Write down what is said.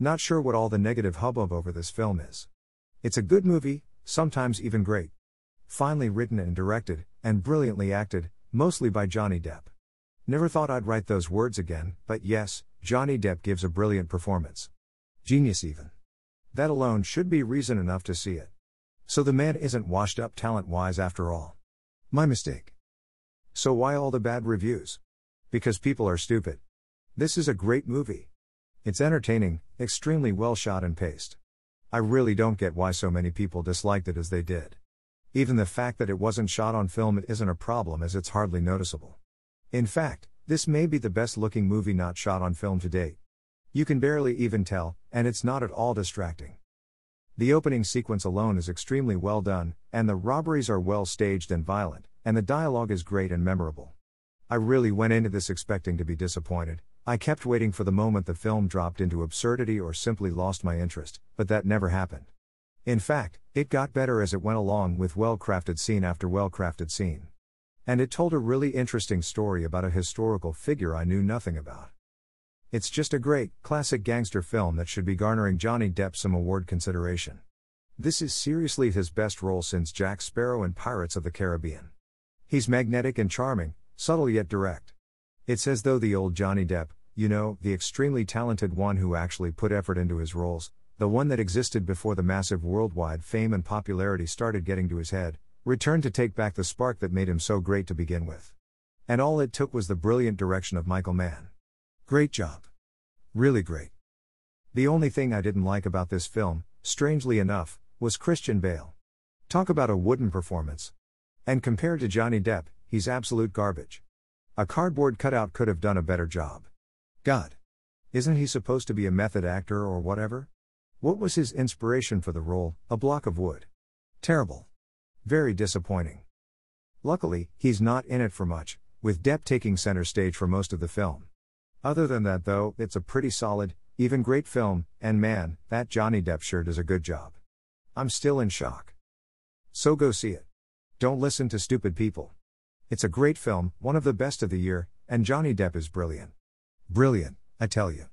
Not sure what all the negative hubbub over this film is. It's a good movie, sometimes even great. Finely written and directed, and brilliantly acted, mostly by Johnny Depp. Never thought I'd write those words again, but yes, Johnny Depp gives a brilliant performance. Genius, even. That alone should be reason enough to see it. So the man isn't washed up talent wise after all. My mistake. So why all the bad reviews? Because people are stupid. This is a great movie. It's entertaining, extremely well shot and paced. I really don't get why so many people disliked it as they did. Even the fact that it wasn't shot on film isn't a problem as it's hardly noticeable. In fact, this may be the best looking movie not shot on film to date. You can barely even tell, and it's not at all distracting. The opening sequence alone is extremely well done, and the robberies are well staged and violent, and the dialogue is great and memorable. I really went into this expecting to be disappointed. I kept waiting for the moment the film dropped into absurdity or simply lost my interest, but that never happened. In fact, it got better as it went along with well crafted scene after well crafted scene. And it told a really interesting story about a historical figure I knew nothing about. It's just a great, classic gangster film that should be garnering Johnny Depp some award consideration. This is seriously his best role since Jack Sparrow in Pirates of the Caribbean. He's magnetic and charming, subtle yet direct. It's as though the old Johnny Depp, you know, the extremely talented one who actually put effort into his roles, the one that existed before the massive worldwide fame and popularity started getting to his head, returned to take back the spark that made him so great to begin with. And all it took was the brilliant direction of Michael Mann. Great job. Really great. The only thing I didn't like about this film, strangely enough, was Christian Bale. Talk about a wooden performance. And compared to Johnny Depp, he's absolute garbage. A cardboard cutout could have done a better job. God. Isn't he supposed to be a method actor or whatever? What was his inspiration for the role, a block of wood? Terrible. Very disappointing. Luckily, he's not in it for much, with Depp taking center stage for most of the film. Other than that, though, it's a pretty solid, even great film, and man, that Johnny Depp sure does a good job. I'm still in shock. So go see it. Don't listen to stupid people. It's a great film, one of the best of the year, and Johnny Depp is brilliant. Brilliant, I tell you.